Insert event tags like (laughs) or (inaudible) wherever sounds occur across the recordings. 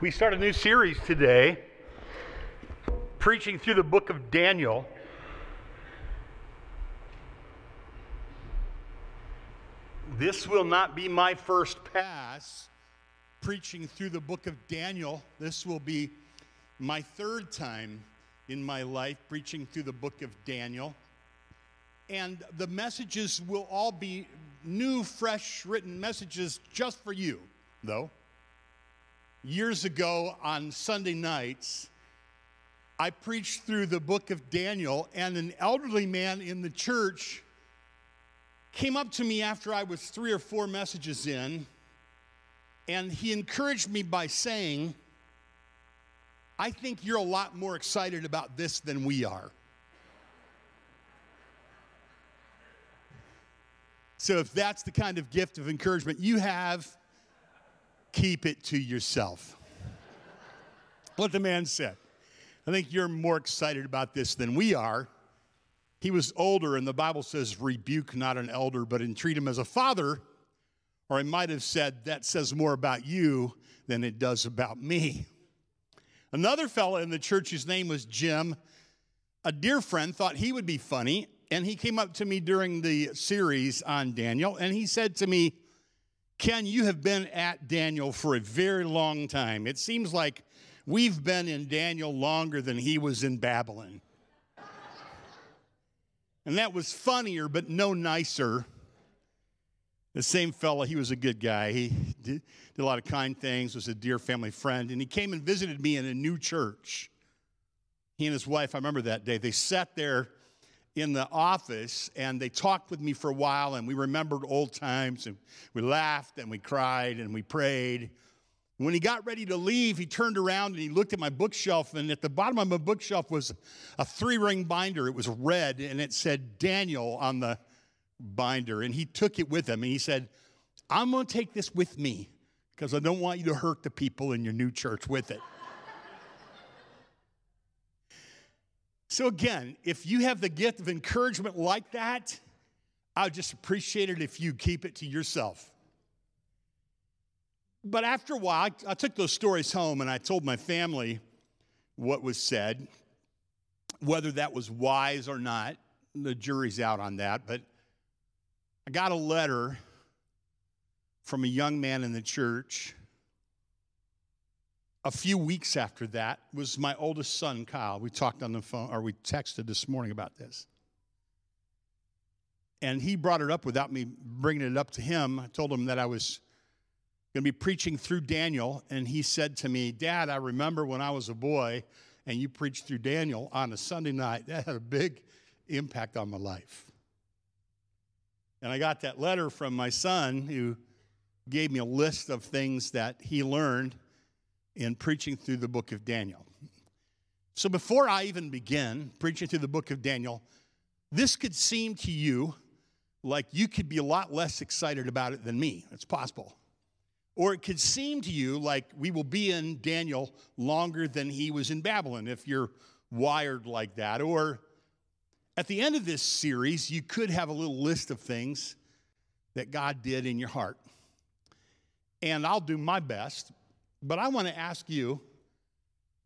We start a new series today, preaching through the book of Daniel. This will not be my first pass preaching through the book of Daniel. This will be my third time in my life preaching through the book of Daniel. And the messages will all be new, fresh, written messages just for you, though. Years ago on Sunday nights, I preached through the book of Daniel, and an elderly man in the church came up to me after I was three or four messages in, and he encouraged me by saying, I think you're a lot more excited about this than we are. So, if that's the kind of gift of encouragement you have, keep it to yourself. What the man said. I think you're more excited about this than we are. He was older, and the Bible says, rebuke not an elder, but entreat him as a father. Or I might have said, that says more about you than it does about me. Another fellow in the church, his name was Jim, a dear friend, thought he would be funny and he came up to me during the series on Daniel, and he said to me, Ken, you have been at Daniel for a very long time. It seems like we've been in Daniel longer than he was in Babylon. and that was funnier, but no nicer. The same fella, he was a good guy. He did, did, a lot of kind things, was a dear family friend, and he came and visited me in a new church. He and his wife, I remember that day, they sat there in the office and they talked with me for a while and we remembered old times and we laughed and we cried and we prayed. When he got ready to leave, he turned around and he looked at my bookshelf, and at the bottom of my bookshelf was a three ring binder. It was red and it said Daniel on the binder. And he took it with him and he said, I'm going to take this with me because I don't want you to hurt the people in your new church with it. So, again, if you have the gift of encouragement like that, I would just appreciate it if you keep it to yourself. But after a while, I, I took those stories home and I told my family what was said, whether that was wise or not. The jury's out on that. But I got a letter from a young man in the church a few weeks after that was my oldest son, Kyle. We talked on the phone, or we texted this morning about this. And he brought it up without me bringing it up to him. I told him that I was going to be preaching through Daniel. And he said to me, Dad, I remember when I was a boy and you preached through Daniel on a Sunday night. That had a big impact on my life. And I got that letter from my son who gave me a list of things that he learned in preaching through the book of Daniel. So before I even begin preaching through the book of Daniel, this could seem to you like you could be a lot less excited about it than me. It's possible. Or it could seem to you like we will be in Daniel longer than he was in Babylon if you're wired like that. Or at the end of this series, you could have a little list of things that God did in your heart. And I'll do my best but I want to ask you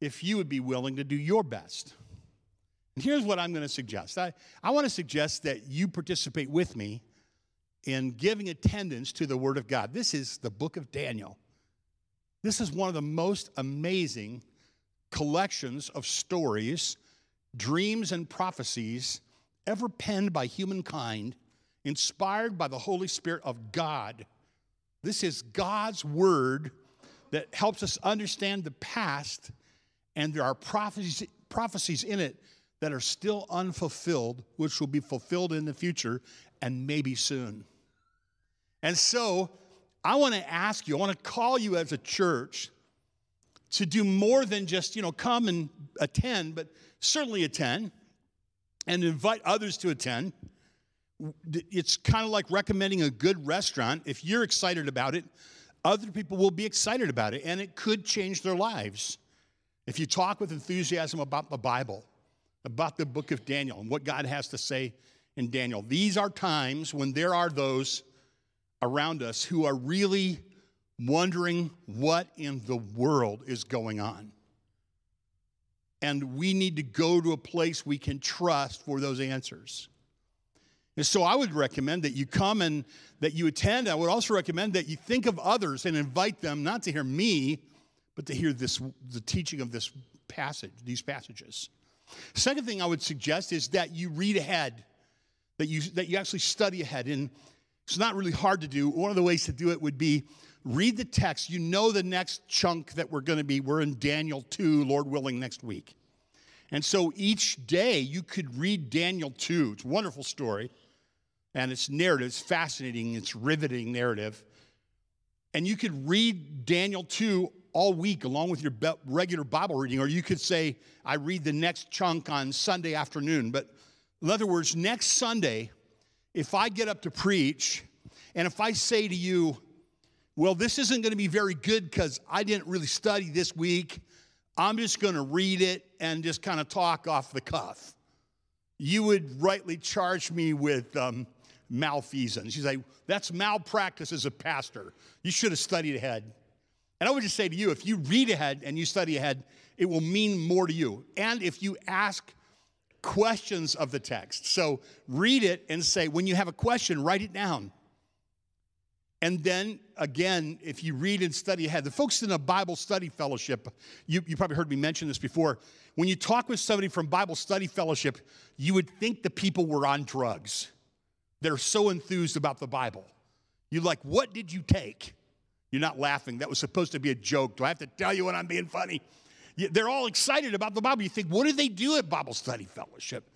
if you would be willing to do your best. And here's what I'm going to suggest I, I want to suggest that you participate with me in giving attendance to the Word of God. This is the book of Daniel. This is one of the most amazing collections of stories, dreams, and prophecies ever penned by humankind, inspired by the Holy Spirit of God. This is God's Word that helps us understand the past, and there are prophecies, prophecies in it that are still unfulfilled, which will be fulfilled in the future and maybe soon. And so, I want to ask you, I want to call you as a church to do more than just, you know, come and attend, but certainly attend and invite others to attend. It's kind of like recommending a good restaurant. If you're excited about it, other people will be excited about it, and it could change their lives. If you talk with enthusiasm about the Bible, about the book of Daniel, and what God has to say in Daniel, these are times when there are those around us who are really wondering what in the world is going on. And we need to go to a place we can trust for those answers. And so I would recommend that you come and that you attend. I would also recommend that you think of others and invite them not to hear me, but to hear this the teaching of this passage, these passages. Second thing I would suggest is that you read ahead, that you that you actually study ahead. And it's not really hard to do. One of the ways to do it would be read the text. You know the next chunk that we're going to be, we're in Daniel 2, Lord willing, next week. And so each day you could read Daniel 2. It's a wonderful story. And it's narrative, it's fascinating, it's riveting narrative. And you could read Daniel 2 all week along with your regular Bible reading, or you could say, I read the next chunk on Sunday afternoon. But in other words, next Sunday, if I get up to preach, and if I say to you, well, this isn't going to be very good because I didn't really study this week. I'm just going to read it and just kind of talk off the cuff. You would rightly charge me with um, malfeasance. She's like, that's malpractice as a pastor. You should have studied ahead. And I would just say to you, if you read ahead and you study ahead, it will mean more to you. And if you ask questions of the text, so read it and say, when you have a question, write it down. And then again, if you read and study ahead, the folks in a Bible study fellowship, you, you probably heard me mention this before. When you talk with somebody from Bible study fellowship, you would think the people were on drugs. They're so enthused about the Bible. You're like, what did you take? You're not laughing. That was supposed to be a joke. Do I have to tell you when I'm being funny? They're all excited about the Bible. You think, what do they do at Bible study fellowship?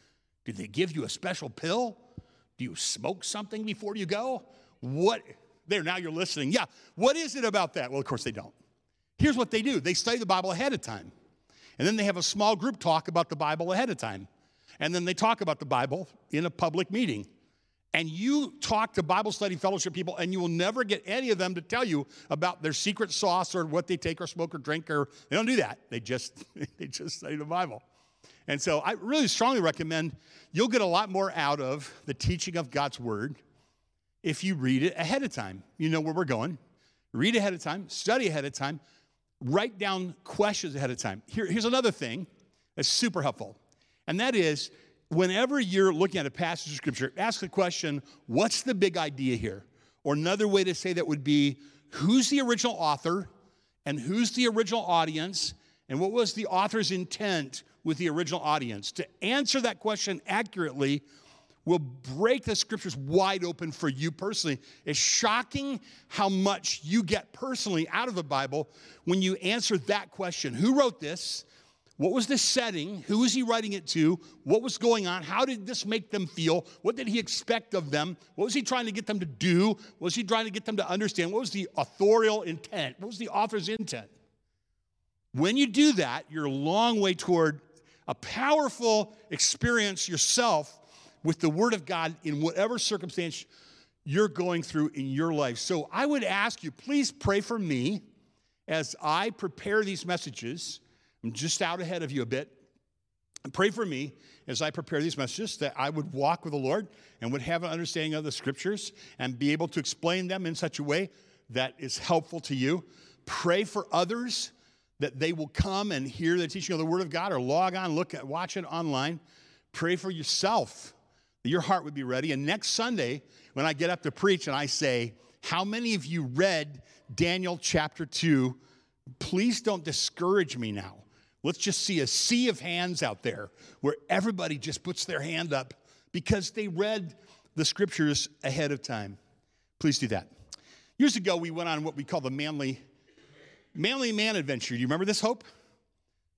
Do they give you a special pill? Do you smoke something before you go? What? There, now you're listening. Yeah, what is it about that? Well, of course they don't. Here's what they do they study the Bible ahead of time. And then they have a small group talk about the Bible ahead of time. And then they talk about the Bible in a public meeting. And you talk to Bible study fellowship people, and you will never get any of them to tell you about their secret sauce or what they take or smoke or drink, or they don't do that. They just (laughs) they just study the Bible. And so I really strongly recommend you'll get a lot more out of the teaching of God's word if you read it ahead of time. You know where we're going. Read ahead of time, study ahead of time, write down questions ahead of time. Here, here's another thing that's super helpful, and that is whenever you're looking at a passage of scripture, ask the question, what's the big idea here? Or another way to say that would be, who's the original author and who's the original audience and what was the author's intent with the original audience? To answer that question accurately will break the scriptures wide open for you personally. It's shocking how much you get personally out of the Bible when you answer that question Who wrote this? What was the setting? Who was he writing it to? What was going on? How did this make them feel? What did he expect of them? What was he trying to get them to do? What was he trying to get them to understand? What was the authorial intent? What was the author's intent? When you do that, you're a long way toward a powerful experience yourself with the Word of God in whatever circumstance you're going through in your life. So I would ask you, please pray for me as I prepare these messages. I'm just out ahead of you a bit. Pray for me as I prepare these messages that I would walk with the Lord and would have an understanding of the scriptures and be able to explain them in such a way that is helpful to you. Pray for others that they will come and hear the teaching of the Word of God or log on, look at, watch it online. Pray for yourself that your heart would be ready. And next Sunday, when I get up to preach and I say, How many of you read Daniel chapter 2? Please don't discourage me now. Let's just see a sea of hands out there where everybody just puts their hand up because they read the scriptures ahead of time. Please do that. Years ago, we went on what we call the manly, manly man adventure. Do you remember this, Hope?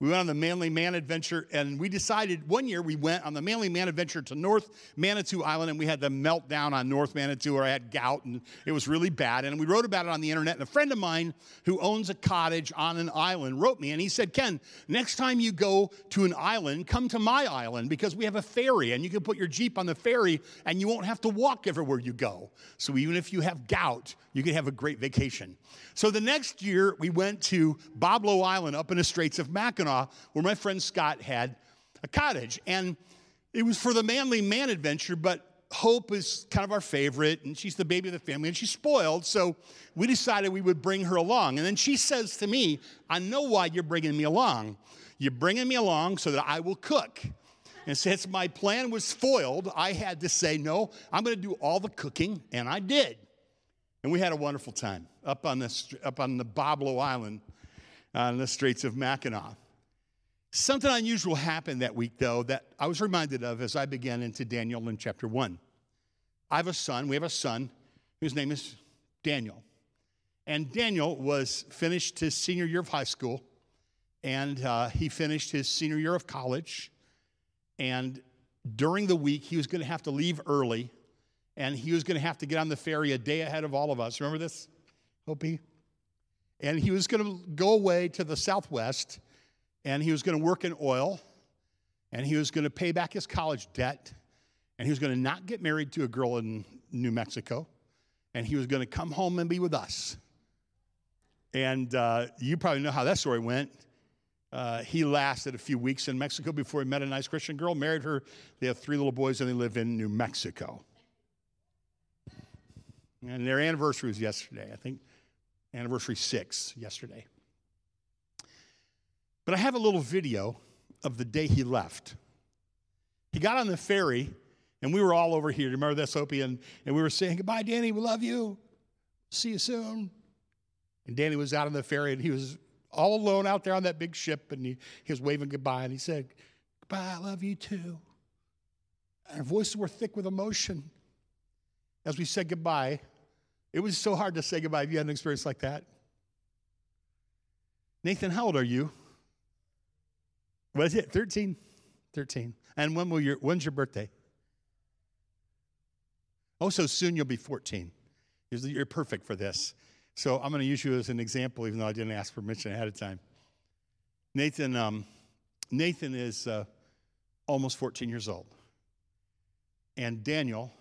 We went on the Manly Man Adventure, and we decided one year we went on the Manly Man Adventure to North Manitou Island, and we had the meltdown on North Manitou where I had gout, and it was really bad. And we wrote about it on the internet. And a friend of mine who owns a cottage on an island wrote me, and he said, Ken, next time you go to an island, come to my island because we have a ferry, and you can put your Jeep on the ferry, and you won't have to walk everywhere you go. So even if you have gout, you can have a great vacation. So the next year, we went to Boblo Island up in the Straits of Mackinac, where my friend Scott had a cottage. And it was for the Manly Man adventure, but Hope is kind of our favorite, and she's the baby of the family, and she's spoiled. So we decided we would bring her along. And then she says to me, I know why you're bringing me along. You're bringing me along so that I will cook. And since my plan was foiled, I had to say, no, I'm going to do all the cooking, and I did. And we had a wonderful time up on the, up on the Boblo Island uh, on the Straits of Mackinac. Something unusual happened that week, though, that I was reminded of as I began into Daniel in chapter 1. I have a son, we have a son whose name is Daniel. And Daniel was finished his senior year of high school, and uh, he finished his senior year of college. And during the week, he was going to have to leave early, and he was going to have to get on the ferry a day ahead of all of us. Remember this, Hopi? And he was going to go away to the southwest and he was going to work in oil, and he was going to pay back his college debt, and he was going to not get married to a girl in New Mexico, and he was going to come home and be with us. And uh, you probably know how that story went. Uh, he lasted a few weeks in Mexico before he met a nice Christian girl, married her. They have three little boys, and they live in New Mexico. And their anniversary was yesterday. I think anniversary six yesterday. But I have a little video of the day he left. He got on the ferry, and we were all over here. Remember this, Opie? And, and we were saying, Goodbye, Danny. We love you. See you soon. And Danny was out on the ferry, and he was all alone out there on that big ship, and he, he was waving goodbye, and he said, Goodbye, I love you too. Our voices were thick with emotion as we said goodbye. It was so hard to say goodbye if you had an experience like that. Nathan, how old are you? What is it? 13? 13. And when will your, when's your birthday? Oh, so soon you'll be 14. You're perfect for this. So I'm going to use you as an example, even though I didn't ask permission ahead of time. Nathan, um, Nathan is uh, almost 14 years old. And Daniel,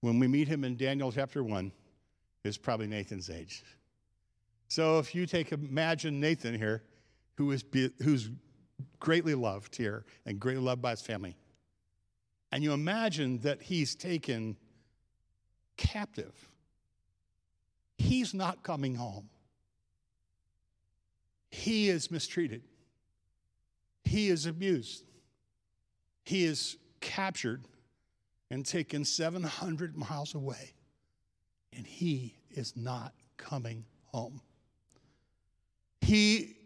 when we meet him in Daniel chapter 1, is probably Nathan's age. So if you take, imagine Nathan here, who is, who's greatly loved here and greatly loved by his family. And you imagine that he's taken captive. He's not coming home. He is mistreated. He is abused. He is captured and taken 700 miles away. And he is not coming home. He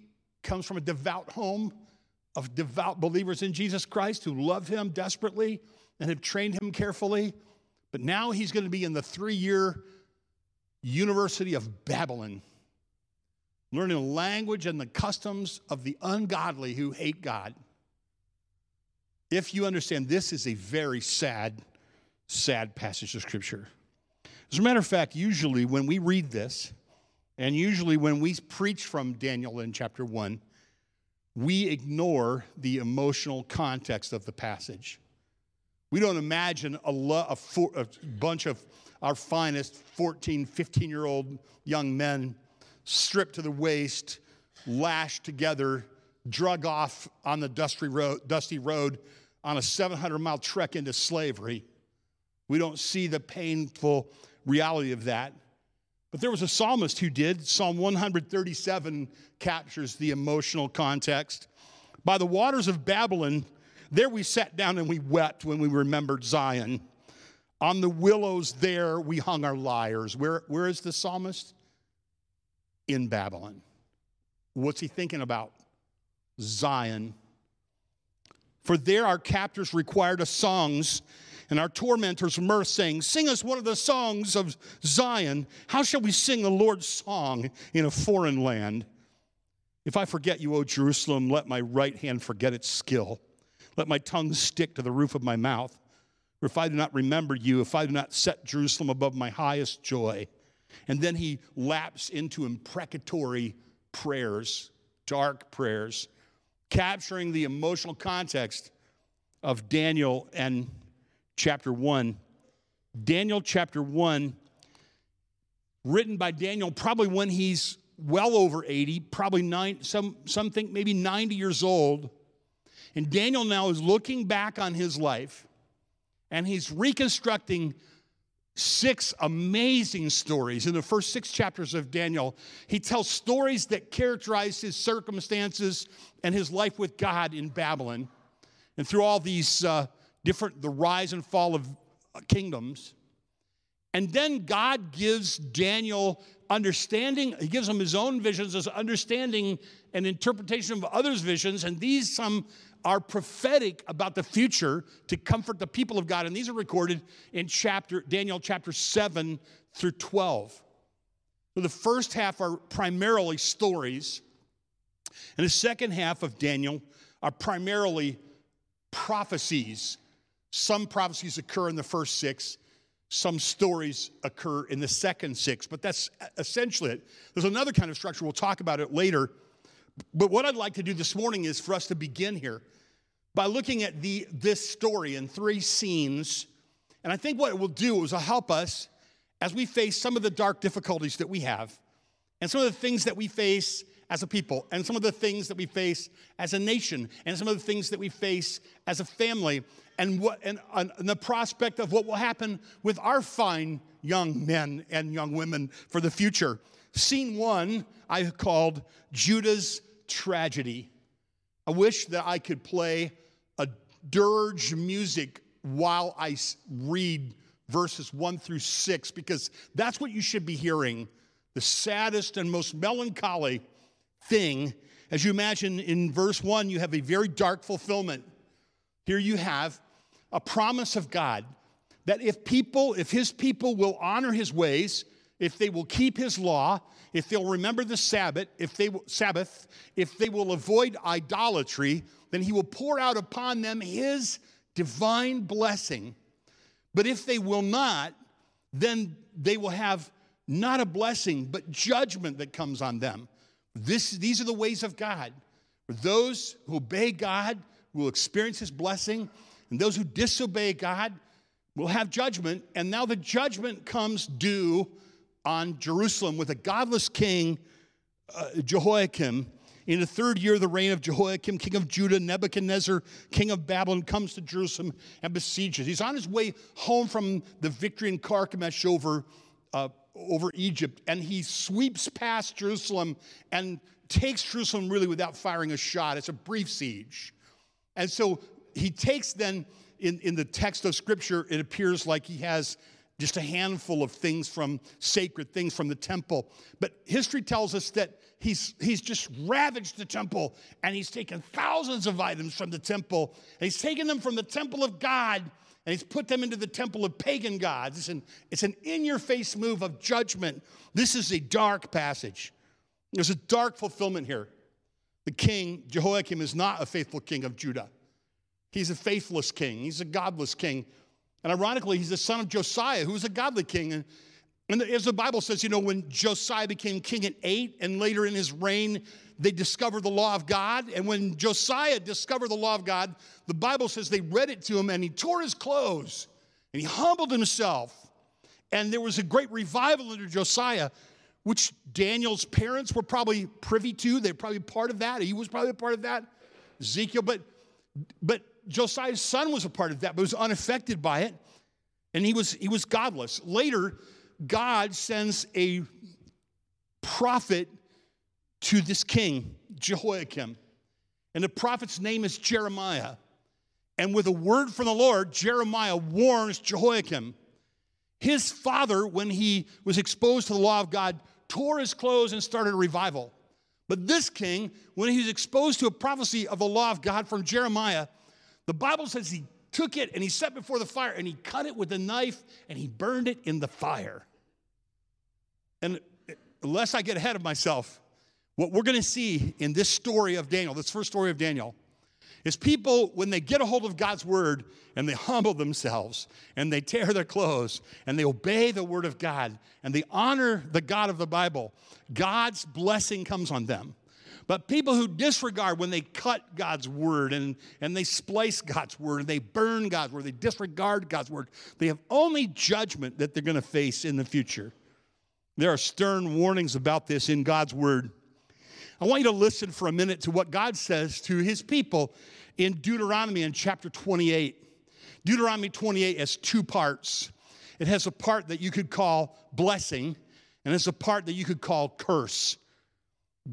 comes from a devout home of devout believers in Jesus Christ who love him desperately and have trained him carefully. But now he's going to be in the three year University of Babylon, learning the language and the customs of the ungodly who hate God. If you understand, this is a very sad, sad passage of Scripture. As a matter of fact, usually when we read this, and usually when we preach from Daniel in chapter 1, we ignore the emotional context of the passage. We don't imagine a, lo- a, for- a bunch of our finest 14, 15 year old young men stripped to the waist, lashed together, drug off on the dusty road, dusty road on a 700 mile trek into slavery. We don't see the painful reality of that. But there was a psalmist who did. Psalm 137 captures the emotional context. By the waters of Babylon, there we sat down and we wept when we remembered Zion. On the willows there we hung our lyres. Where, where is the psalmist? In Babylon. What's he thinking about? Zion. For there our captors required us songs and our tormentors mirth, saying, Sing us one of the songs of Zion. How shall we sing the Lord's song in a foreign land? If I forget you, O Jerusalem, let my right hand forget its skill. Let my tongue stick to the roof of my mouth. For if I do not remember you, if I do not set Jerusalem above my highest joy. And then he lapses into imprecatory prayers, dark prayers, capturing the emotional context of Daniel and chapter 1. Daniel chapter 1, written by Daniel probably when he's well over 80, probably nine, some, some think maybe 90 years old. And Daniel now is looking back on his life and he's reconstructing six amazing stories. In the first six chapters of Daniel, he tells stories that characterize his circumstances and his life with God in Babylon. And through all these uh, different, the rise and fall of uh, kingdoms. And then God gives Daniel understanding, he gives him his own visions as understanding and interpretation of others' visions. And these some are prophetic about the future to comfort the people of God. And these are recorded in chapter Daniel chapter 7 through 12. So the first half are primarily stories, and the second half of Daniel are primarily prophecies. Some prophecies occur in the first six, some stories occur in the second six, but that's essentially it. There's another kind of structure, we'll talk about it later. But what I'd like to do this morning is for us to begin here by looking at the, this story in three scenes. And I think what it will do is it'll help us as we face some of the dark difficulties that we have and some of the things that we face as a people and some of the things that we face as a nation and some of the things that we face as a family and what and, and the prospect of what will happen with our fine young men and young women for the future. Scene one I called Judah's tragedy. I wish that I could play a dirge music while I read verses one through six, because that's what you should be hearing. The saddest and most melancholy thing, as you imagine in verse one, you have a very dark fulfillment. Here you have a promise of God that if people, if his people will honor his ways, if they will keep his law, if they'll remember the Sabbath, if they Sabbath, if they will avoid idolatry, then he will pour out upon them his divine blessing. But if they will not, then they will have not a blessing, but judgment that comes on them. This, these are the ways of God. For those who obey God will experience his blessing, and those who disobey God will have judgment. And now the judgment comes due on Jerusalem with a godless king, uh, Jehoiakim, in the third year of the reign of Jehoiakim, king of Judah, Nebuchadnezzar, king of Babylon, comes to Jerusalem and besieges. He's on his way home from the victory in Carchemish over, uh, over Egypt, and he sweeps past Jerusalem and takes Jerusalem really without firing a shot. It's a brief siege. And so he takes then, in, in the text of scripture, it appears like he has just a handful of things from sacred things from the temple. But history tells us that he's, he's just ravaged the temple and he's taken thousands of items from the temple and he's taken them from the temple of God and he's put them into the temple of pagan gods. It's an, it's an in your face move of judgment. This is a dark passage. There's a dark fulfillment here. The king, Jehoiakim, is not a faithful king of Judah. He's a faithless king, he's a godless king. And ironically, he's the son of Josiah, who was a godly king. And, as the Bible says, you know, when Josiah became king at eight, and later in his reign, they discovered the law of God. And when Josiah discovered the law of God, the Bible says they read it to him and he tore his clothes and he humbled himself. And there was a great revival under Josiah, which Daniel's parents were probably privy to. They're probably part of that. He was probably a part of that. Ezekiel, but but Josiah's son was a part of that, but was unaffected by it. And he was, he was godless. Later, God sends a prophet to this king, Jehoiakim. And the prophet's name is Jeremiah. And with a word from the Lord, Jeremiah warns Jehoiakim. His father, when he was exposed to the law of God, tore his clothes and started a revival. But this king, when he was exposed to a prophecy of the law of God from Jeremiah, the Bible says he took it and he set before the fire and he cut it with a knife and he burned it in the fire. And unless I get ahead of myself, what we're going to see in this story of Daniel, this first story of Daniel, is people, when they get a hold of God's word and they humble themselves and they tear their clothes and they obey the word of God and they honor the God of the Bible, God's blessing comes on them. But people who disregard when they cut God's word and, and they splice God's word and they burn God's word, they disregard God's word, they have only judgment that they're going to face in the future. There are stern warnings about this in God's word. I want you to listen for a minute to what God says to his people in Deuteronomy in chapter 28. Deuteronomy 28 has two parts. It has a part that you could call blessing, and it's a part that you could call curse.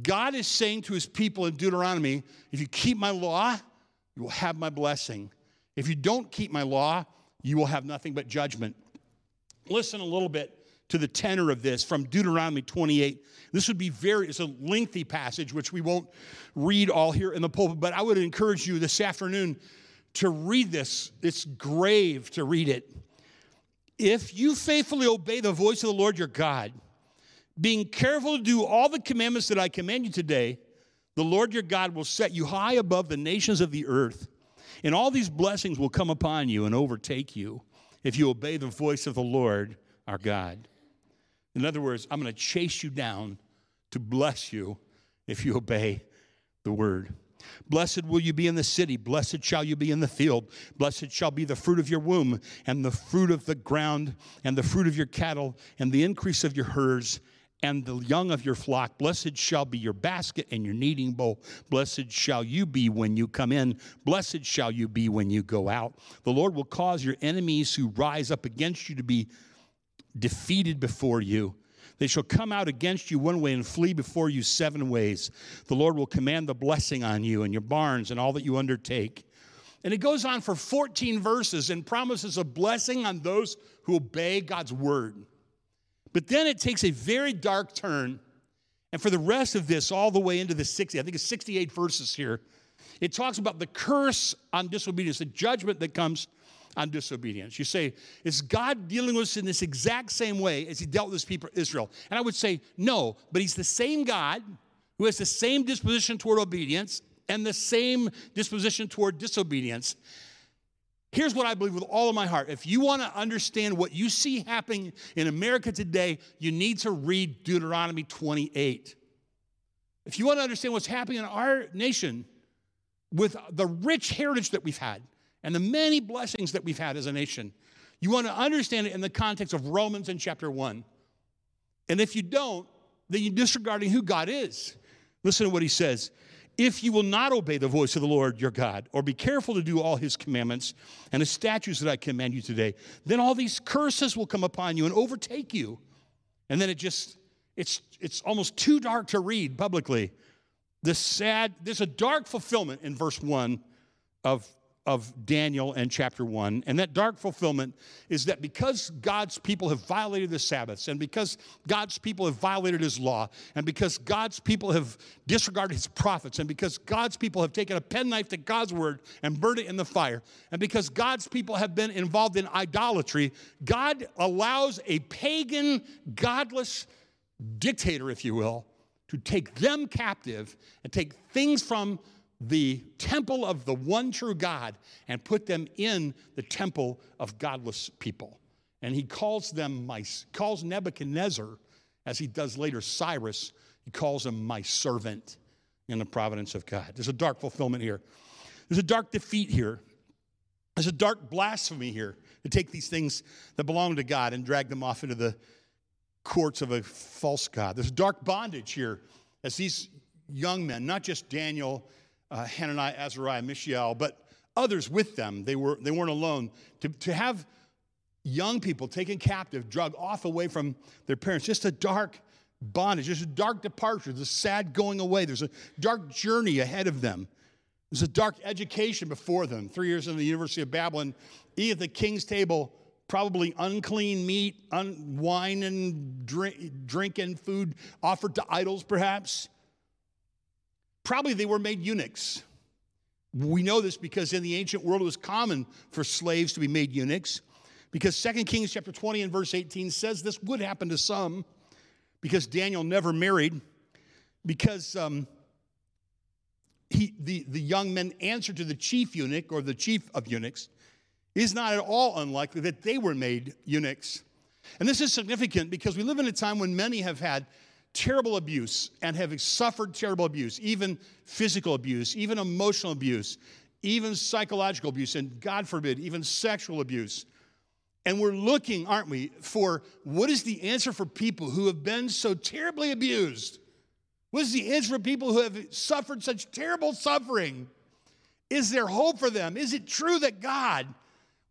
God is saying to his people in Deuteronomy, if you keep my law, you will have my blessing. If you don't keep my law, you will have nothing but judgment. Listen a little bit to the tenor of this from Deuteronomy 28. This would be very, it's a lengthy passage, which we won't read all here in the pulpit, but I would encourage you this afternoon to read this. It's grave to read it. If you faithfully obey the voice of the Lord your God, being careful to do all the commandments that I command you today, the Lord your God will set you high above the nations of the earth. And all these blessings will come upon you and overtake you if you obey the voice of the Lord our God. In other words, I'm going to chase you down to bless you if you obey the word. Blessed will you be in the city, blessed shall you be in the field, blessed shall be the fruit of your womb, and the fruit of the ground, and the fruit of your cattle, and the increase of your herds, and the young of your flock. Blessed shall be your basket and your kneading bowl. Blessed shall you be when you come in. Blessed shall you be when you go out. The Lord will cause your enemies who rise up against you to be defeated before you. They shall come out against you one way and flee before you seven ways. The Lord will command the blessing on you and your barns and all that you undertake. And it goes on for 14 verses and promises a blessing on those who obey God's word. But then it takes a very dark turn. And for the rest of this, all the way into the 60, I think it's 68 verses here, it talks about the curse on disobedience, the judgment that comes on disobedience. You say, is God dealing with us in this exact same way as he dealt with his people Israel? And I would say, no, but he's the same God who has the same disposition toward obedience and the same disposition toward disobedience. Here's what I believe with all of my heart. If you want to understand what you see happening in America today, you need to read Deuteronomy 28. If you want to understand what's happening in our nation with the rich heritage that we've had and the many blessings that we've had as a nation, you want to understand it in the context of Romans in chapter 1. And if you don't, then you're disregarding who God is. Listen to what he says. If you will not obey the voice of the Lord your God, or be careful to do all his commandments and the statutes that I command you today, then all these curses will come upon you and overtake you. And then it just, it's, it's almost too dark to read publicly. This sad, there's a dark fulfillment in verse 1 of of Daniel and chapter 1. And that dark fulfillment is that because God's people have violated the Sabbaths, and because God's people have violated his law, and because God's people have disregarded his prophets, and because God's people have taken a penknife to God's word and burned it in the fire, and because God's people have been involved in idolatry, God allows a pagan, godless dictator, if you will, to take them captive and take things from the temple of the one true God and put them in the temple of godless people. And he calls them my calls Nebuchadnezzar, as he does later Cyrus, he calls him my servant in the providence of God. There's a dark fulfillment here. There's a dark defeat here. There's a dark blasphemy here to take these things that belong to God and drag them off into the courts of a false God. There's dark bondage here as these young men, not just Daniel uh, Hananiah, Azariah, Mishael, but others with them. They, were, they weren't alone. To, to have young people taken captive, drug off away from their parents, just a dark bondage, just a dark departure, a sad going away. There's a dark journey ahead of them. There's a dark education before them. Three years in the University of Babylon, eat at the king's table, probably unclean meat, un- wine and drink, drink and food offered to idols, perhaps. Probably they were made eunuchs. We know this because in the ancient world it was common for slaves to be made eunuchs. Because 2 Kings chapter 20 and verse 18 says this would happen to some because Daniel never married, because um, he, the, the young men answered to the chief eunuch or the chief of eunuchs is not at all unlikely that they were made eunuchs. And this is significant because we live in a time when many have had terrible abuse and have suffered terrible abuse, even physical abuse, even emotional abuse, even psychological abuse, and God forbid, even sexual abuse. And we're looking, aren't we, for what is the answer for people who have been so terribly abused? What is the answer for people who have suffered such terrible suffering? Is there hope for them? Is it true that God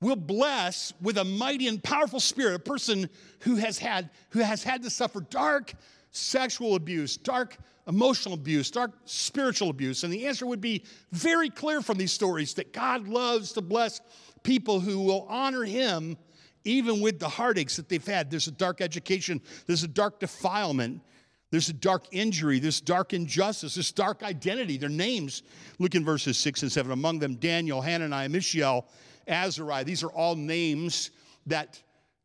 will bless with a mighty and powerful spirit a person who has had who has had to suffer dark sexual abuse, dark emotional abuse, dark spiritual abuse? And the answer would be very clear from these stories that God loves to bless people who will honor him even with the heartaches that they've had. There's a dark education, there's a dark defilement, there's a dark injury, there's dark injustice, this dark identity. Their names, look in verses six and seven. Among them, Daniel, Hananiah, Mishael, Azariah. These are all names that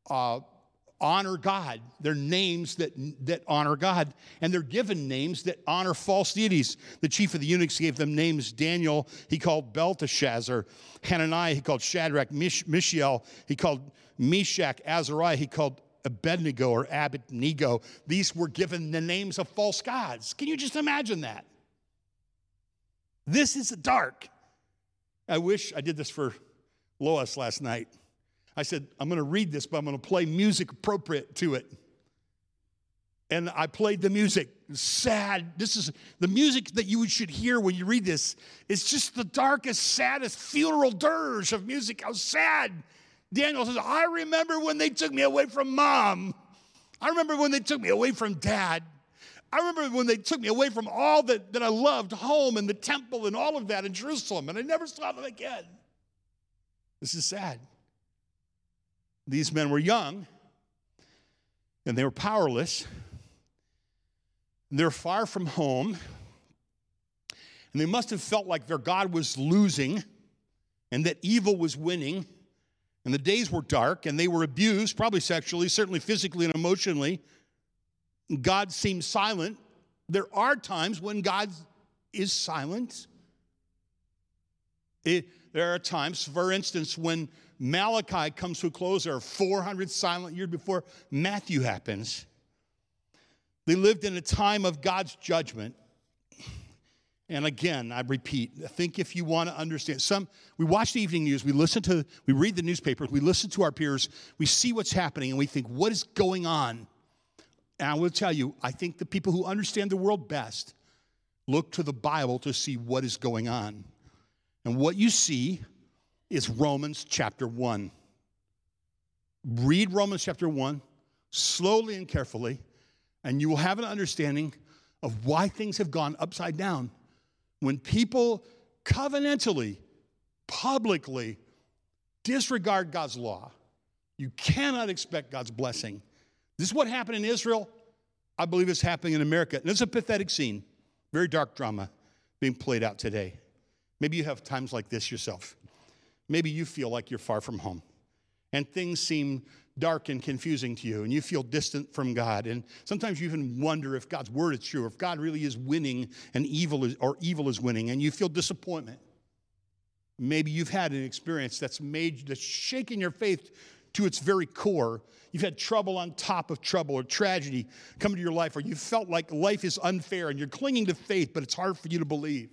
uh, honor God. They're names that, that honor God. And they're given names that honor false deities. The chief of the eunuchs gave them names. Daniel, he called Belteshazzar. Hananiah, he called Shadrach. Mish- Mishael, he called Meshach. Azariah, he called Abednego or Abednego. These were given the names of false gods. Can you just imagine that? This is dark. I wish I did this for Lois last night. I said, I'm going to read this, but I'm going to play music appropriate to it. And I played the music. Sad. This is the music that you should hear when you read this. It's just the darkest, saddest funeral dirge of music. How sad. Daniel says, I remember when they took me away from mom. I remember when they took me away from dad. I remember when they took me away from all that, that I loved, home and the temple and all of that in Jerusalem, and I never saw them again. This is sad. These men were young and they were powerless. They're far from home. And they must have felt like their God was losing and that evil was winning. And the days were dark and they were abused, probably sexually, certainly physically and emotionally. God seemed silent. There are times when God is silent. It, there are times, for instance, when Malachi comes to a close, there are 400 silent years before Matthew happens. They lived in a time of God's judgment. And again, I repeat, I think if you want to understand, some we watch the evening news, we listen to, we read the newspapers, we listen to our peers, we see what's happening, and we think, what is going on? And I will tell you, I think the people who understand the world best look to the Bible to see what is going on. And what you see is Romans chapter 1. Read Romans chapter 1 slowly and carefully, and you will have an understanding of why things have gone upside down. When people covenantally, publicly disregard God's law, you cannot expect God's blessing. This is what happened in Israel. I believe it's happening in America. And it's a pathetic scene, very dark drama being played out today. Maybe you have times like this yourself. Maybe you feel like you're far from home and things seem dark and confusing to you and you feel distant from God. And sometimes you even wonder if God's word is true, if God really is winning and evil is, or evil is winning, and you feel disappointment. Maybe you've had an experience that's made that's shaken your faith to its very core. You've had trouble on top of trouble or tragedy come into your life, or you felt like life is unfair and you're clinging to faith, but it's hard for you to believe.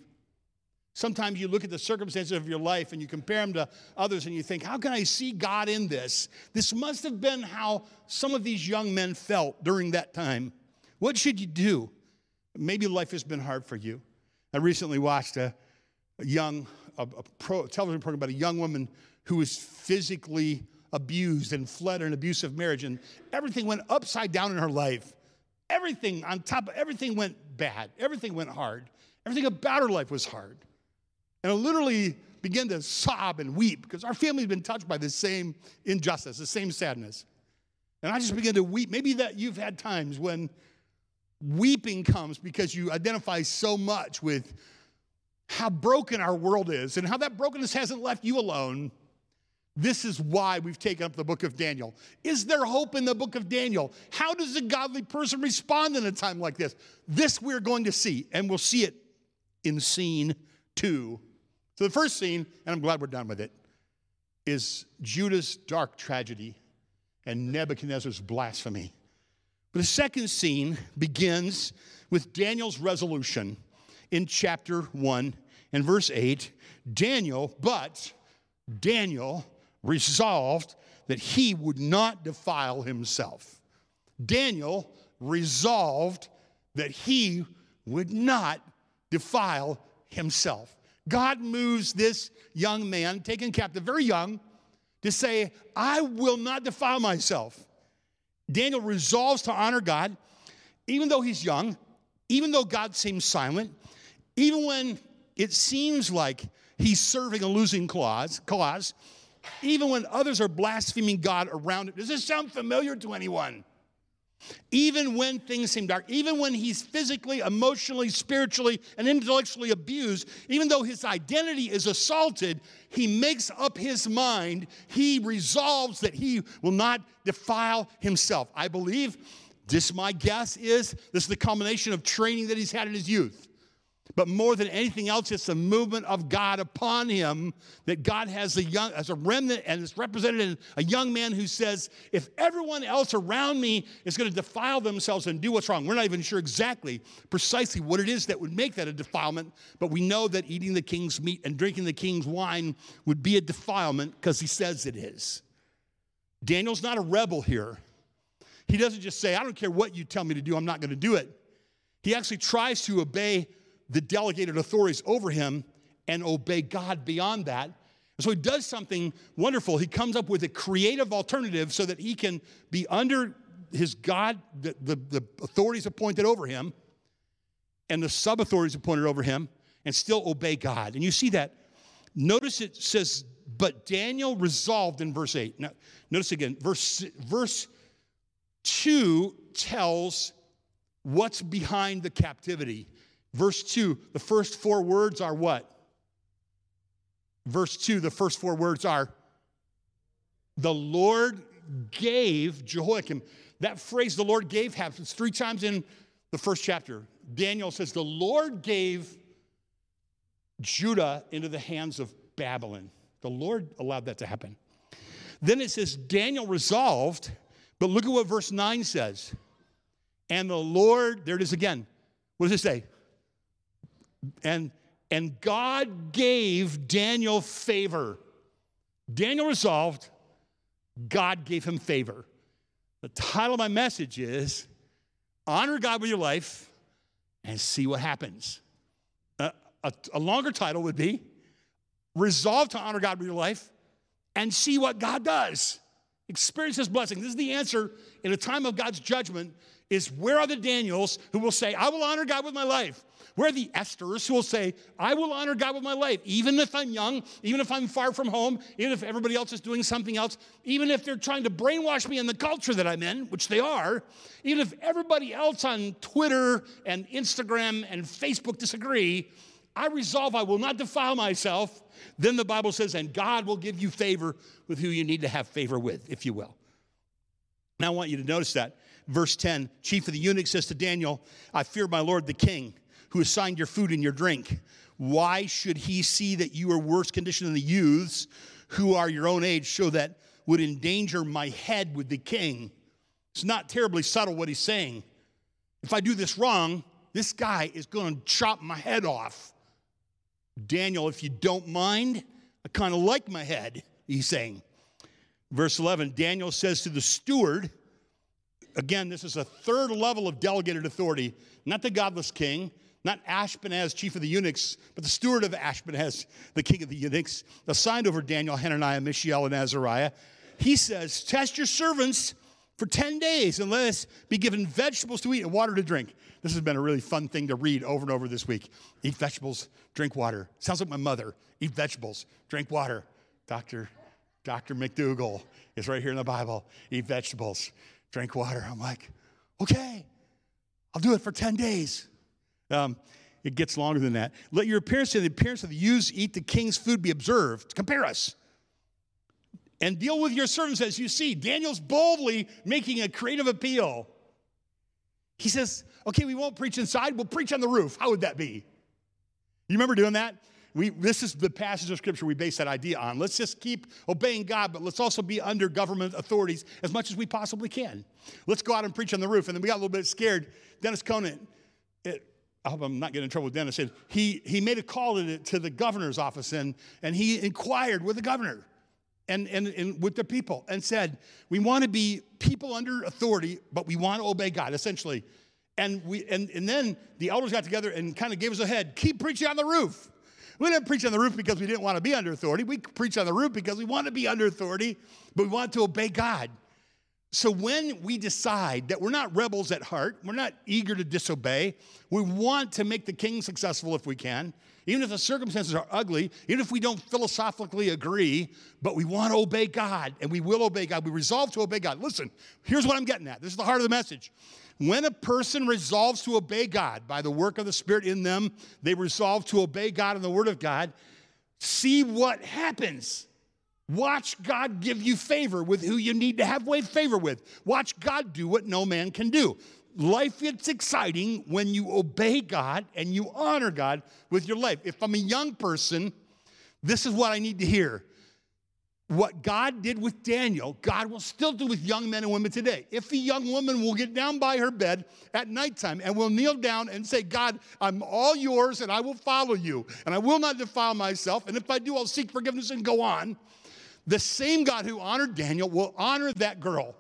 Sometimes you look at the circumstances of your life and you compare them to others and you think, how can I see God in this? This must have been how some of these young men felt during that time. What should you do? Maybe life has been hard for you. I recently watched a, a young a, a pro, television program about a young woman who was physically abused and fled an abusive marriage, and everything went upside down in her life. Everything on top of everything went bad. Everything went hard. Everything about her life was hard. And I literally began to sob and weep because our family's been touched by the same injustice, the same sadness. And I just began to weep. Maybe that you've had times when weeping comes because you identify so much with how broken our world is and how that brokenness hasn't left you alone. This is why we've taken up the book of Daniel. Is there hope in the book of Daniel? How does a godly person respond in a time like this? This we're going to see, and we'll see it in scene two so the first scene, and I'm glad we're done with it, is Judah's dark tragedy and Nebuchadnezzar's blasphemy. But the second scene begins with Daniel's resolution in chapter 1 and verse 8. Daniel, but Daniel resolved that he would not defile himself. Daniel resolved that he would not defile himself. God moves this young man, taken captive, very young, to say, I will not defile myself. Daniel resolves to honor God, even though he's young, even though God seems silent, even when it seems like he's serving a losing cause, cause even when others are blaspheming God around him. Does this sound familiar to anyone? Even when things seem dark, even when he's physically, emotionally, spiritually, and intellectually abused, even though his identity is assaulted, he makes up his mind. He resolves that he will not defile himself. I believe, this my guess is, this is the combination of training that he's had in his youth but more than anything else, it's the movement of God upon him that God has a young, as a remnant, and it's represented in a young man who says, if everyone else around me is going to defile themselves and do what's wrong, we're not even sure exactly, precisely what it is that would make that a defilement, but we know that eating the king's meat and drinking the king's wine would be a defilement because he says it is. Daniel's not a rebel here. He doesn't just say, I don't care what you tell me to do, I'm not going to do it. He actually tries to obey the delegated authorities over him and obey God beyond that. And so he does something wonderful. He comes up with a creative alternative so that he can be under his God, the, the, the authorities appointed over him, and the sub authorities appointed over him, and still obey God. And you see that. Notice it says, but Daniel resolved in verse 8. Now, notice again, verse, verse 2 tells what's behind the captivity. Verse 2, the first four words are what? Verse 2, the first four words are the Lord gave Jehoiakim. That phrase, the Lord gave, happens three times in the first chapter. Daniel says, The Lord gave Judah into the hands of Babylon. The Lord allowed that to happen. Then it says, Daniel resolved, but look at what verse 9 says. And the Lord, there it is again. What does it say? And, and God gave Daniel favor. Daniel resolved, God gave him favor. The title of my message is Honor God with Your Life and See What Happens. A, a longer title would be Resolve to honor God with your life and see what God does. Experience His blessing. This is the answer in a time of God's judgment is where are the Daniels who will say, I will honor God with my life? Where are the Esthers who will say, I will honor God with my life, even if I'm young, even if I'm far from home, even if everybody else is doing something else, even if they're trying to brainwash me in the culture that I'm in, which they are, even if everybody else on Twitter and Instagram and Facebook disagree, I resolve I will not defile myself. Then the Bible says, and God will give you favor with who you need to have favor with, if you will. Now I want you to notice that. Verse 10 Chief of the eunuchs says to Daniel, I fear my Lord the king who assigned your food and your drink. Why should he see that you are worse condition than the youths who are your own age, so that would endanger my head with the king? It's not terribly subtle what he's saying. If I do this wrong, this guy is going to chop my head off. Daniel, if you don't mind, I kind of like my head, he's saying. Verse 11 Daniel says to the steward, again, this is a third level of delegated authority, not the godless king, not Ashpenaz, chief of the eunuchs, but the steward of Ashpenaz, the king of the eunuchs, assigned over Daniel, Hananiah, Mishael, and Azariah. He says, Test your servants for 10 days and let us be given vegetables to eat and water to drink. This has been a really fun thing to read over and over this week. Eat vegetables, drink water. Sounds like my mother. Eat vegetables, drink water. Dr. Dr. McDougall is right here in the Bible. Eat vegetables, drink water. I'm like, okay, I'll do it for 10 days. Um, it gets longer than that. Let your appearance and the appearance of the youths eat the king's food be observed. Compare us. And deal with your servants as you see. Daniel's boldly making a creative appeal. He says, okay, we won't preach inside, we'll preach on the roof. How would that be? You remember doing that? We, this is the passage of scripture we base that idea on. Let's just keep obeying God, but let's also be under government authorities as much as we possibly can. Let's go out and preach on the roof. And then we got a little bit scared. Dennis Conant, it, I hope I'm not getting in trouble with Dennis, he, he made a call to the, to the governor's office and, and he inquired with the governor and, and, and with the people and said, We want to be people under authority, but we want to obey God, essentially. And, we, and, and then the elders got together and kind of gave us a head keep preaching on the roof. We didn't preach on the roof because we didn't want to be under authority. We preach on the roof because we want to be under authority, but we want to obey God. So when we decide that we're not rebels at heart, we're not eager to disobey, we want to make the king successful if we can, even if the circumstances are ugly, even if we don't philosophically agree, but we want to obey God and we will obey God. We resolve to obey God. Listen, here's what I'm getting at. This is the heart of the message. When a person resolves to obey God by the work of the Spirit in them, they resolve to obey God and the Word of God. See what happens. Watch God give you favor with who you need to have way favor with. Watch God do what no man can do. Life gets exciting when you obey God and you honor God with your life. If I'm a young person, this is what I need to hear. What God did with Daniel, God will still do with young men and women today. If a young woman will get down by her bed at nighttime and will kneel down and say, God, I'm all yours and I will follow you and I will not defile myself. And if I do, I'll seek forgiveness and go on the same God who honored Daniel will honor that girl.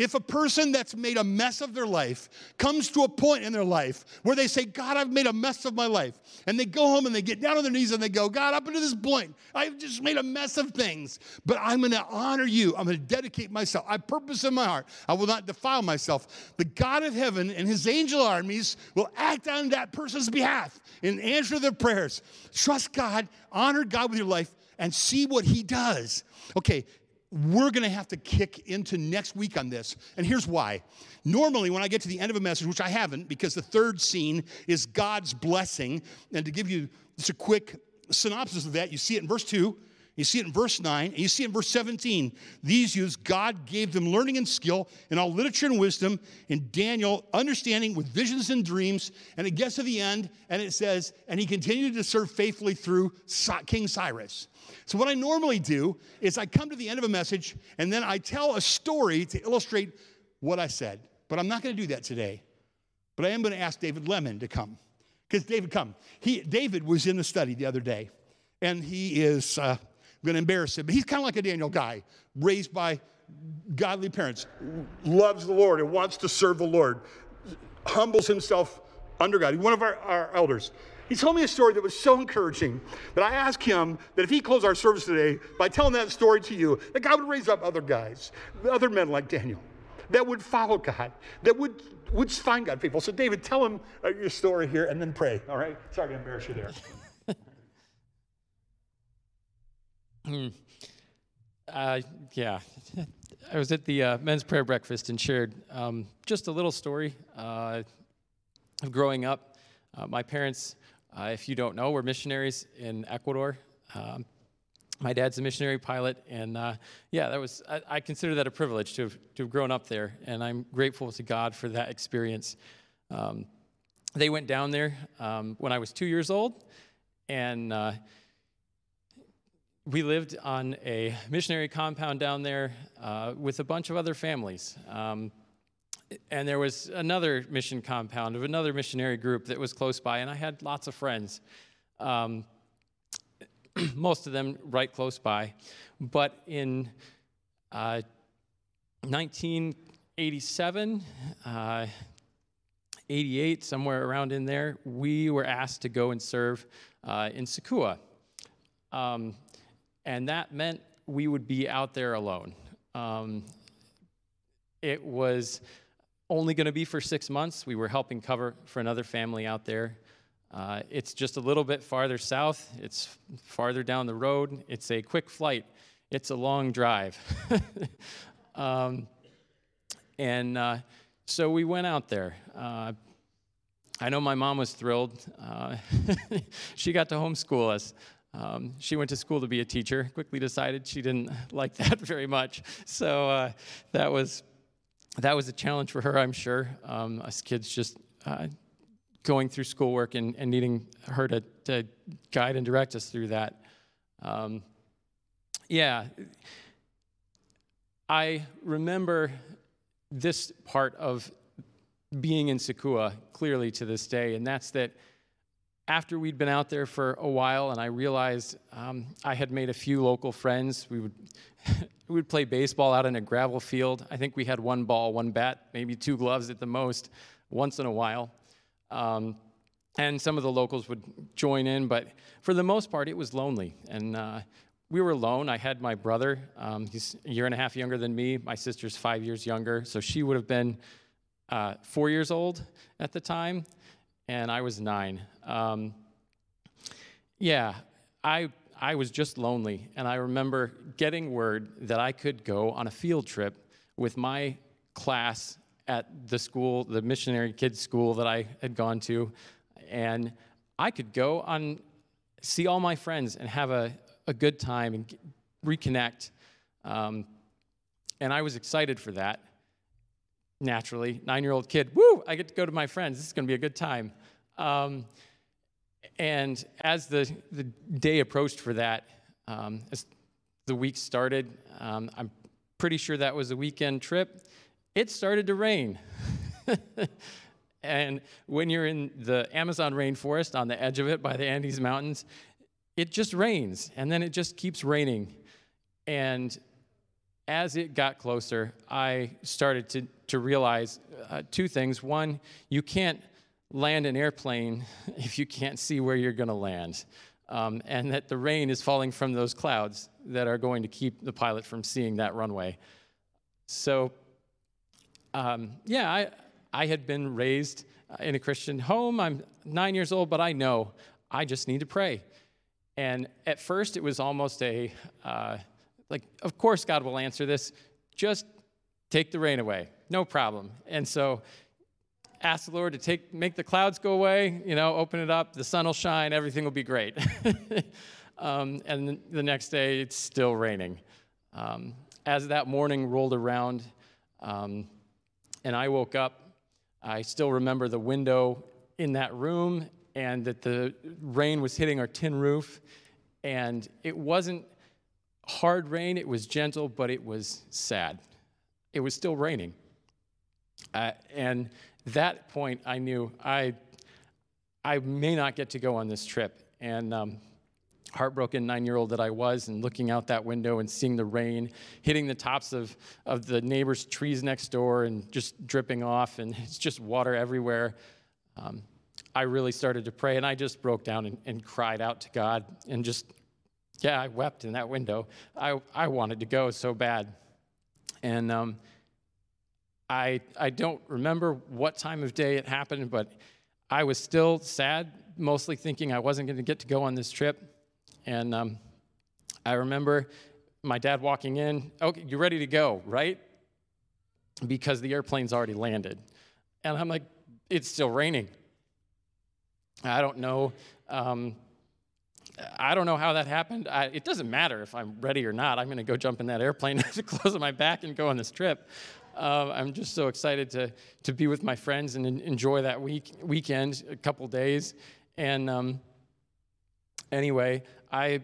If a person that's made a mess of their life comes to a point in their life where they say, God, I've made a mess of my life, and they go home and they get down on their knees and they go, God, up to this point, I've just made a mess of things, but I'm gonna honor you. I'm gonna dedicate myself. I purpose in my heart. I will not defile myself. The God of heaven and his angel armies will act on that person's behalf and answer their prayers. Trust God, honor God with your life, and see what he does. Okay, we're going to have to kick into next week on this. And here's why. Normally, when I get to the end of a message, which I haven't, because the third scene is God's blessing, and to give you just a quick synopsis of that, you see it in verse 2. You see it in verse 9, and you see it in verse 17. These youths, God gave them learning and skill in all literature and wisdom, and Daniel, understanding with visions and dreams. And it gets to the end, and it says, and he continued to serve faithfully through King Cyrus. So, what I normally do is I come to the end of a message, and then I tell a story to illustrate what I said. But I'm not going to do that today. But I am going to ask David Lemon to come. Because David, come. He, David was in the study the other day, and he is. Uh, I'm going to embarrass him. But he's kind of like a Daniel guy, raised by godly parents, loves the Lord and wants to serve the Lord, humbles himself under God. He's one of our, our elders. He told me a story that was so encouraging that I asked him that if he closed our service today by telling that story to you, that God would raise up other guys, other men like Daniel, that would follow God, that would, would find God people. So, David, tell him uh, your story here and then pray, all right? Sorry to embarrass you there. Hmm. Uh, yeah. (laughs) I was at the uh, men's prayer breakfast and shared um, just a little story uh, of growing up. Uh, my parents, uh, if you don't know, were missionaries in Ecuador. Um, my dad's a missionary pilot, and uh, yeah, that was I, I, consider that a privilege to have, to have grown up there, and I'm grateful to God for that experience. Um, they went down there um, when I was two years old, and we lived on a missionary compound down there uh, with a bunch of other families. Um, and there was another mission compound of another missionary group that was close by, and I had lots of friends. Um, (clears throat) most of them right close by. But in uh, 1987, uh, 88, somewhere around in there, we were asked to go and serve uh, in Sucúa. Um, and that meant we would be out there alone. Um, it was only going to be for six months. We were helping cover for another family out there. Uh, it's just a little bit farther south, it's farther down the road. It's a quick flight, it's a long drive. (laughs) um, and uh, so we went out there. Uh, I know my mom was thrilled. Uh, (laughs) she got to homeschool us. Um, she went to school to be a teacher, quickly decided she didn't (laughs) like that (laughs) very much. So uh, that, was, that was a challenge for her, I'm sure. Um, us kids just uh, going through schoolwork and, and needing her to, to guide and direct us through that. Um, yeah, I remember this part of being in Sucúa clearly to this day, and that's that after we'd been out there for a while and I realized um, I had made a few local friends, we would, (laughs) we would play baseball out in a gravel field. I think we had one ball, one bat, maybe two gloves at the most, once in a while. Um, and some of the locals would join in, but for the most part, it was lonely. And uh, we were alone. I had my brother. Um, he's a year and a half younger than me. My sister's five years younger, so she would have been uh, four years old at the time, and I was nine. Um, yeah, I I was just lonely, and I remember getting word that I could go on a field trip with my class at the school, the missionary kids school that I had gone to, and I could go on, see all my friends and have a, a good time and reconnect. Um, and I was excited for that. Naturally, nine year old kid, woo, I get to go to my friends. This is going to be a good time. Um, and as the, the day approached for that, um, as the week started, um, I'm pretty sure that was a weekend trip. It started to rain. (laughs) and when you're in the Amazon rainforest on the edge of it by the Andes Mountains, it just rains and then it just keeps raining. And as it got closer, I started to, to realize uh, two things. One, you can't land an airplane (laughs) if you can't see where you're going to land. Um, and that the rain is falling from those clouds that are going to keep the pilot from seeing that runway. So, um, yeah, I, I had been raised in a Christian home. I'm nine years old, but I know I just need to pray. And at first, it was almost a, uh, like, of course, God will answer this. Just take the rain away, no problem. And so ask the Lord to take, make the clouds go away, you know, open it up, the sun will shine, everything will be great. (laughs) um, and the next day, it's still raining. Um, as that morning rolled around um, and I woke up, I still remember the window in that room and that the rain was hitting our tin roof. And it wasn't hard rain, it was gentle, but it was sad. It was still raining. Uh, and that point, I knew I, I may not get to go on this trip. And um, heartbroken nine year old that I was, and looking out that window and seeing the rain hitting the tops of, of the neighbors' trees next door and just dripping off, and it's just water everywhere. Um, I really started to pray, and I just broke down and, and cried out to God and just, yeah, I wept in that window. I, I wanted to go so bad. And um, I, I don't remember what time of day it happened, but I was still sad, mostly thinking I wasn't going to get to go on this trip. And um, I remember my dad walking in, okay, you're ready to go, right? Because the airplane's already landed. And I'm like, it's still raining. I don't know. Um, I don't know how that happened. I, it doesn't matter if I'm ready or not. I'm going to go jump in that airplane, (laughs) on my back, and go on this trip. Uh, I'm just so excited to, to be with my friends and enjoy that week, weekend, a couple days. And um, anyway, I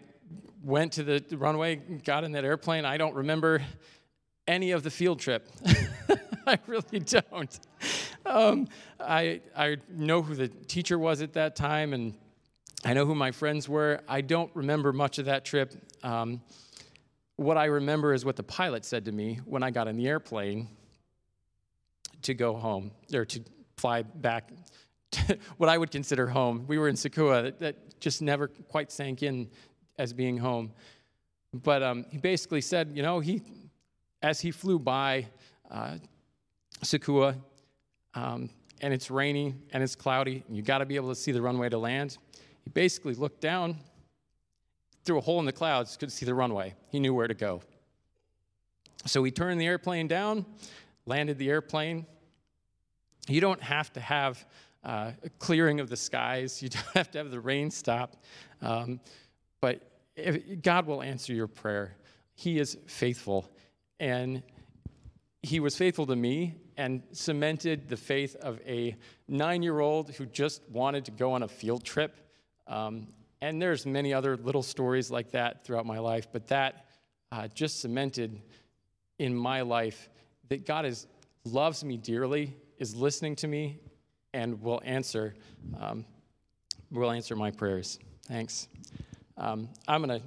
went to the runway, got in that airplane. I don't remember any of the field trip. (laughs) I really don't. Um, I, I know who the teacher was at that time, and I know who my friends were. I don't remember much of that trip. Um, what I remember is what the pilot said to me when I got in the airplane to go home or to fly back to (laughs) what I would consider home. We were in Sucúa, that, that just never quite sank in as being home. But um, he basically said, you know, he, as he flew by uh, Sucúa, um, and it's rainy and it's cloudy, and you got to be able to see the runway to land. He basically looked down through a hole in the clouds, could see the runway. He knew where to go. So he turned the airplane down, landed the airplane. You don't have to have uh, a clearing of the skies, you (laughs) don't have to have the rain stop. Um, but if, God will answer your prayer. He is faithful. And He was faithful to me and cemented the faith of a nine year old who just wanted to go on a field trip. Um, and there's many other little stories like that throughout my life, but that uh, just cemented in my life that God is, loves me dearly, is listening to me, and will answer, um, will answer my prayers. Thanks. Um, I'm going to